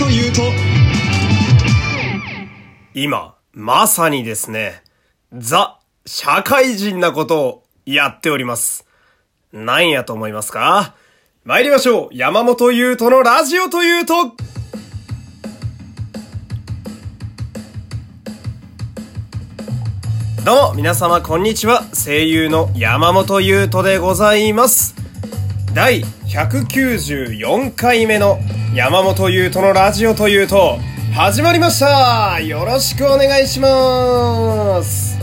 というと今、まさにですね、ザ、社会人なことをやっております。何やと思いますか？参りましょう山本優斗のラジオというとどうも、皆様こんにちは。声優の山本優斗でございます。第194回目の山本優斗のラジオというと、始まりました。よろしくお願いします。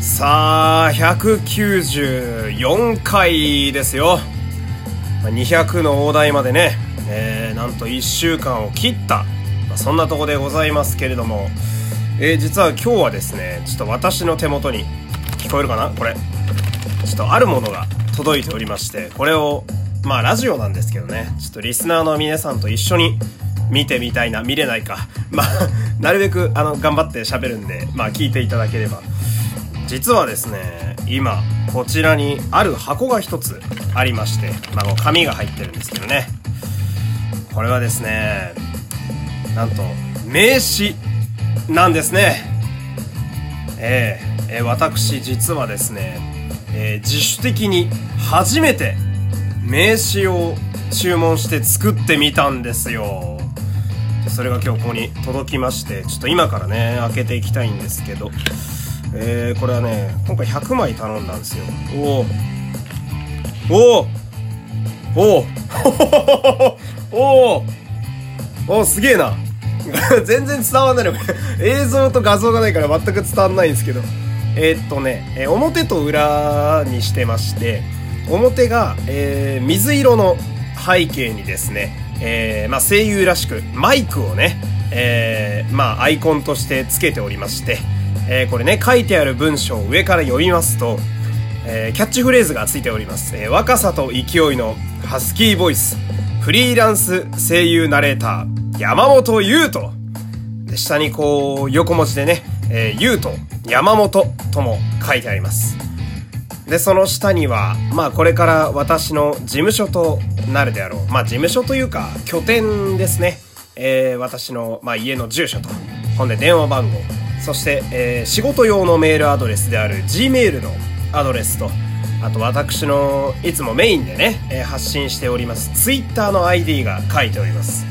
さあ、194回ですよ。200の大台までね、えー、なんと1週間を切った、まあそんなとこでございますけれども、えー実は今日はですね、ちょっと私の手元に、聞こえるかな？これ。ちょっとあるものが届いておりまして、これを、まあラジオなんですけどね、ちょっとリスナーの皆さんと一緒に見てみたいな、見れないか。まあ、なるべくあの、頑張って喋るんで、まあ聞いていただければ。実はですね、今、こちらにある箱が一つありまして、まあ紙が入ってるんですけどね。これはですね、なんと、名刺なんですね。えええー私実はですね、えー自主的に初めて名刺を注文して作ってみたんですよ。それが今日ここに届きましてちょっと今からね開けていきたいんですけど。えー、これはね今回100枚頼んだんですよ。おおおおおおおおおおすげえな。全然伝わんないの。映像と画像がないから全く伝わんないんですけど。えー、っとね、えー、表と裏にしてまして。表が、えー水色の背景にですね、えーまあ、声優らしくマイクをね、えーまあ、アイコンとしてつけておりまして、えこれね、書いてある文章を上から読みますと、えキャッチフレーズがついております。え若さと勢いのハスキーボイス、フリーランス声優ナレーター、山本優斗。で、下にこう、横文字でね、えー、優斗、山本とも書いてあります。で、その下には、まあこれから私の事務所となるであろう。まあ事務所というか、拠点ですね。えー私の、まあ家の住所と、ほんで電話番号、そして、えー仕事用のメールアドレスである Gmail のアドレスと、あと私のいつもメインでね、えー発信しております Twitter の ID が書いております。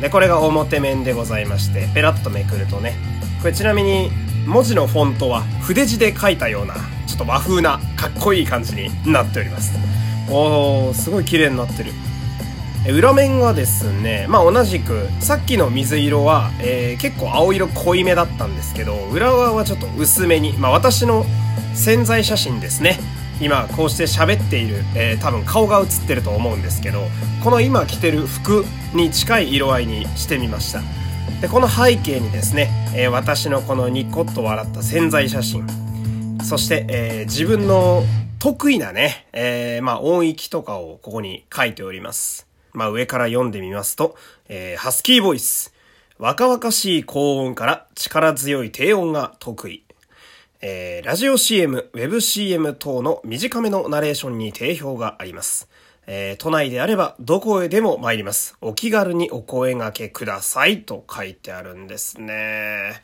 で、これが表面でございまして、ペラッとめくるとね、これちなみに文字のフォントは筆字で書いたような、ちょっと和風な、かっこいい感じになっております。おー、すごい綺麗になってる。裏面はですね、まあ同じく、さっきの水色は、えー結構青色濃いめだったんですけど、裏側はちょっと薄めに、まあ私の潜在写真ですね。今こうして喋っている、えー多分顔が映ってると思うんですけど、この今着てる服に近い色合いにしてみました。で、この背景にですね、えー私のこのニコッと笑った潜在写真、そして、えー自分の得意なね、えーまあ音域とかをここに書いております。まあ上から読んでみますと、えーハスキーボイス。若々しい高音から力強い低音が得意。えーラジオ CM、ウェブ CM 等の短めのナレーションに定評があります。えー都内であればどこへでも参ります。お気軽にお声掛けくださいと書いてあるんですね。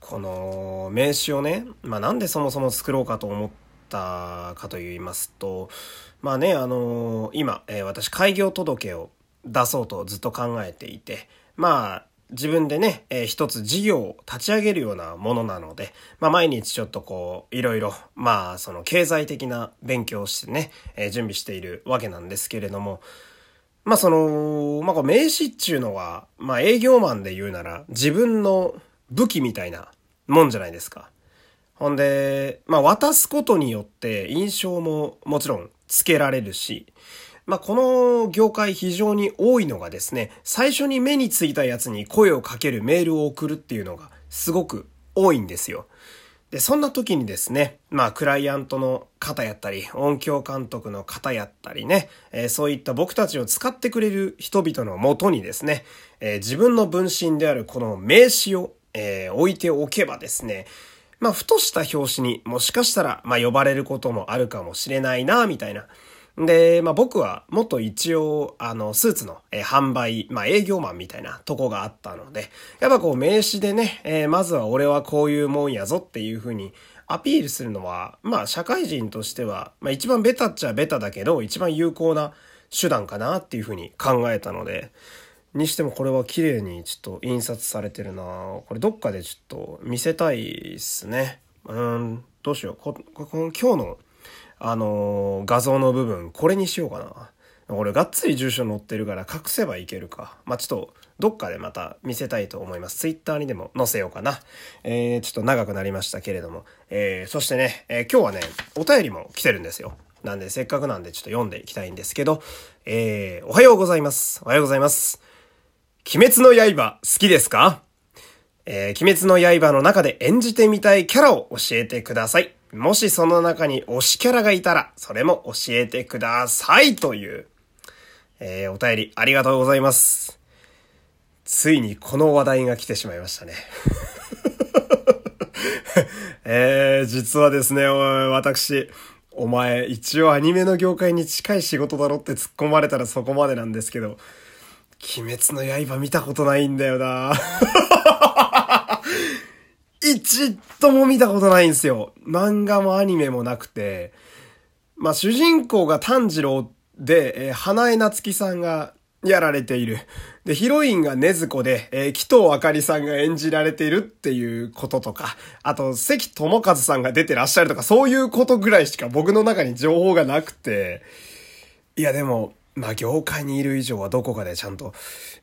この名刺をね、まあなんでそもそも作ろうかと思ったかと言いますと、まあね、あの今、えー私開業届を出そうとずっと考えていて、まあ自分でね、えー一つ事業を立ち上げるようなものなので、まあ毎日ちょっとこう、いろいろ、まあその経済的な勉強をしてね、えー準備しているわけなんですけれども、まあその、まあこう名刺っていうのは、まあ営業マンで言うなら自分の武器みたいなもんじゃないですか。ほんで、まあ渡すことによって印象ももちろんつけられるし、まあこの業界非常に多いのがですね、最初に目についたやつに声をかけるメールを送るっていうのがすごく多いんですよ。で、そんな時にですね、まあ、クライアントの方やったり、音響監督の方やったりね、えーそういった僕たちを使ってくれる人々のもとにですね、えー自分の分身であるこの名刺を、えー置いておけばですね、まあ、ふとした表紙にもしかしたら、まあ、呼ばれることもあるかもしれないな、みたいな。で、まあ僕はもっと一応、あの、スーツの、え、販売、まあ営業マンみたいなとこがあったので、やっぱこう名刺でね、えー、まずは俺はこういうもんやぞっていうふうにアピールするのは、まあ社会人としては、まあ一番ベタっちゃベタだけど、一番有効な手段かなっていうふうに考えたので、にしてもこれは綺麗にちょっと印刷されてるなこれどっかでちょっと見せたいっすね。うん、どうしよう。ここ今日のあのー、画像の部分、これにしようかな。俺、がっつり住所載ってるから隠せばいけるか。まあ、ちょっと、どっかでまた見せたいと思います。ツイッターにでも載せようかな。えー、ちょっと長くなりましたけれども。えー、そしてね、えー、今日はね、お便りも来てるんですよ。なんで、せっかくなんでちょっと読んでいきたいんですけど、えー、おはようございます。おはようございます。鬼滅の刃、好きですか？えー、鬼滅の刃の中で演じてみたいキャラを教えてください。もしその中に推しキャラがいたら、それも教えてくださいという、えー、お便りありがとうございます。ついにこの話題が来てしまいましたね。えー、実はですね、私、お前、一応アニメの業界に近い仕事だろって突っ込まれたらそこまでなんですけど、鬼滅の刃見たことないんだよな一度も見たことないんですよ。漫画もアニメもなくて。まあ、主人公が炭治郎で、えー、花江夏樹さんがやられている。で、ヒロインが禰豆子で、えー、紀藤あかりさんが演じられているっていうこととか、あと、関智和さんが出てらっしゃるとか、そういうことぐらいしか僕の中に情報がなくて、いやでも、まあ業界にいる以上はどこかでちゃんと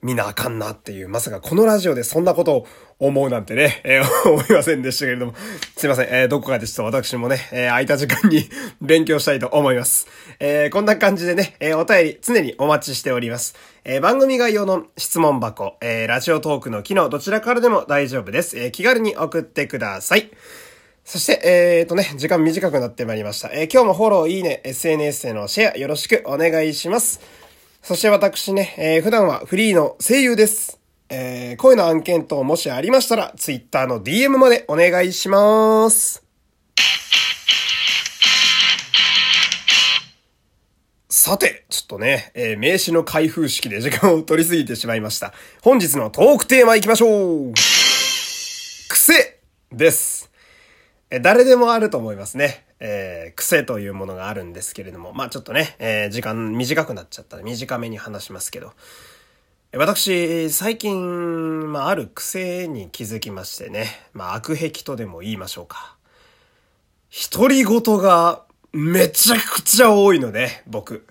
見なあかんなっていう、まさかこのラジオでそんなことを思うなんてね、えー、思いませんでしたけれども、すいません、えー、どこかでちょっと私もね、えー、空いた時間に勉強したいと思います。え、こんな感じでね、え、お便り常にお待ちしております。え、番組概要の質問箱、え、ラジオトークの機能どちらからでも大丈夫です。え、気軽に送ってください。そして、えーとね、時間短くなってまいりました。えー、今日もフォロー、いいね、SNS へのシェアよろしくお願いします。そして私ね、えー、普段はフリーの声優です。えー、声の案件等もしありましたら、Twitter の DM までお願いします。さて、ちょっとね、えー、名刺の開封式で時間を取りすぎてしまいました。本日のトークテーマ行きましょう癖です。誰でもあると思いますね。えー、癖というものがあるんですけれども、まあちょっとね、えー、時間短くなっちゃったら短めに話しますけど、私、最近、まあある癖に気づきましてね、まあ悪癖とでも言いましょうか。独り言がめちゃくちゃ多いので、僕。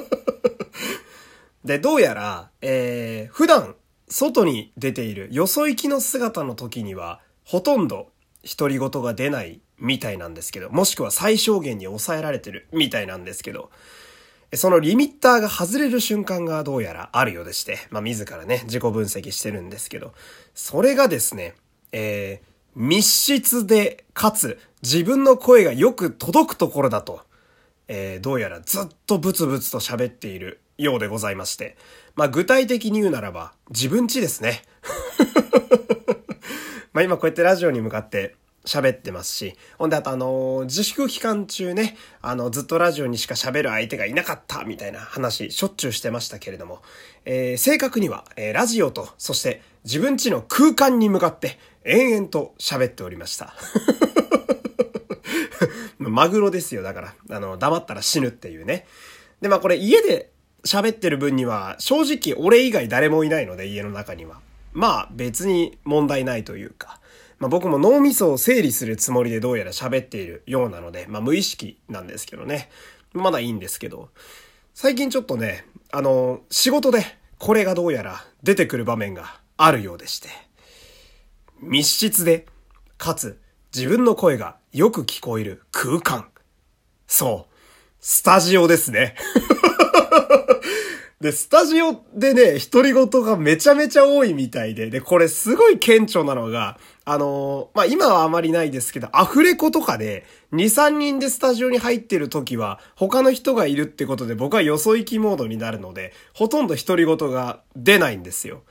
で、どうやら、えー、普段、外に出ているよそ行きの姿の時には、ほとんど独り言が出ないみたいなんですけど、もしくは最小限に抑えられてるみたいなんですけど、そのリミッターが外れる瞬間がどうやらあるようでして、まあ自らね、自己分析してるんですけど、それがですね、えー、密室で、かつ自分の声がよく届くところだと、えー、どうやらずっとブツブツと喋っているようでございまして、まあ具体的に言うならば、自分ちですね。まあ今こうやってラジオに向かって喋ってますし、ほんであとあの、自粛期間中ね、あの、ずっとラジオにしか喋る相手がいなかったみたいな話、しょっちゅうしてましたけれども、えー、正確には、えー、ラジオと、そして自分ちの空間に向かって延々と喋っておりました。マグロですよ、だから。あの、黙ったら死ぬっていうね。で、まあこれ家で喋ってる分には、正直俺以外誰もいないので、家の中には。まあ別に問題ないというか、まあ僕も脳みそを整理するつもりでどうやら喋っているようなので、まあ無意識なんですけどね。まだいいんですけど、最近ちょっとね、あの、仕事でこれがどうやら出てくる場面があるようでして、密室で、かつ自分の声がよく聞こえる空間。そう、スタジオですね。で、スタジオでね、独り言がめちゃめちゃ多いみたいで、で、これすごい顕著なのが、あのー、まあ、今はあまりないですけど、アフレコとかで、2、3人でスタジオに入ってる時は、他の人がいるってことで僕はよそ行きモードになるので、ほとんど独り言が出ないんですよ。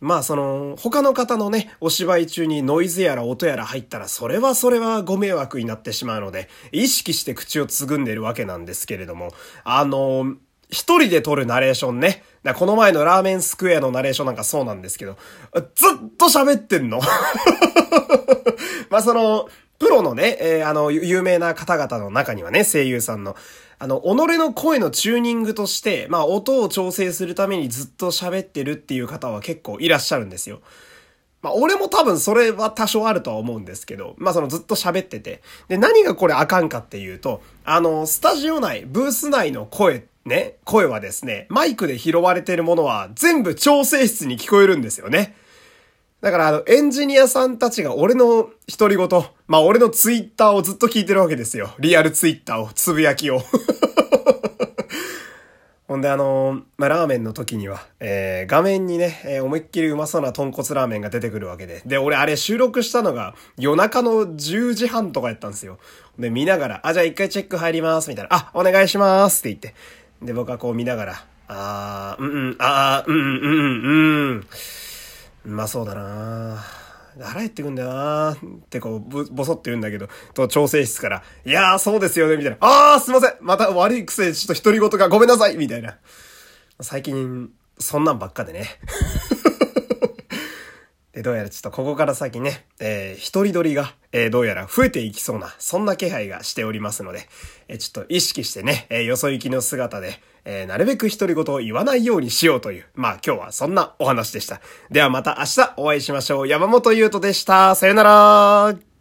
まあその、他の方のね、お芝居中にノイズやら音やら入ったら、それはそれはご迷惑になってしまうので、意識して口をつぐんでるわけなんですけれども、あの、一人で撮るナレーションね。この前のラーメンスクエアのナレーションなんかそうなんですけど、ずっと喋ってんの。まあその、プロのね、えー、あの、有名な方々の中にはね、声優さんの、あの、己の声のチューニングとして、まあ、音を調整するためにずっと喋ってるっていう方は結構いらっしゃるんですよ。まあ、俺も多分それは多少あるとは思うんですけど、まあ、そのずっと喋ってて。で、何がこれあかんかっていうと、あの、スタジオ内、ブース内の声って、ね、声はですね、マイクで拾われているものは全部調整室に聞こえるんですよね。だからあの、エンジニアさんたちが俺の独り言、まあ俺のツイッターをずっと聞いてるわけですよ。リアルツイッターを、つぶやきを。ほんであのまあ、ラーメンの時には、えー、画面にね、えー、思いっきりうまそうな豚骨ラーメンが出てくるわけで。で、俺あれ収録したのが夜中の10時半とかやったんですよ。で、見ながら、あ、じゃあ一回チェック入ります、みたいな。あ、お願いしますって言って。で、僕はこう見ながら、あー、うんうん、あー、うんうん、うん、うん。まあそうだな腹減ってくんだよなってこう、ぼ、ぼそって言うんだけど、と、調整室から、いやー、そうですよね、みたいな。あー、すいませんまた悪い癖、ちょっと独り言がごめんなさいみたいな。最近、そんなんばっかでね。で、どうやらちょっとここから先ね、えー、一人撮りが、えー、どうやら増えていきそうな、そんな気配がしておりますので、えー、ちょっと意識してね、えー、よそ行きの姿で、えー、なるべく独り言を言わないようにしようという、まあ今日はそんなお話でした。ではまた明日お会いしましょう。山本優斗でした。さよなら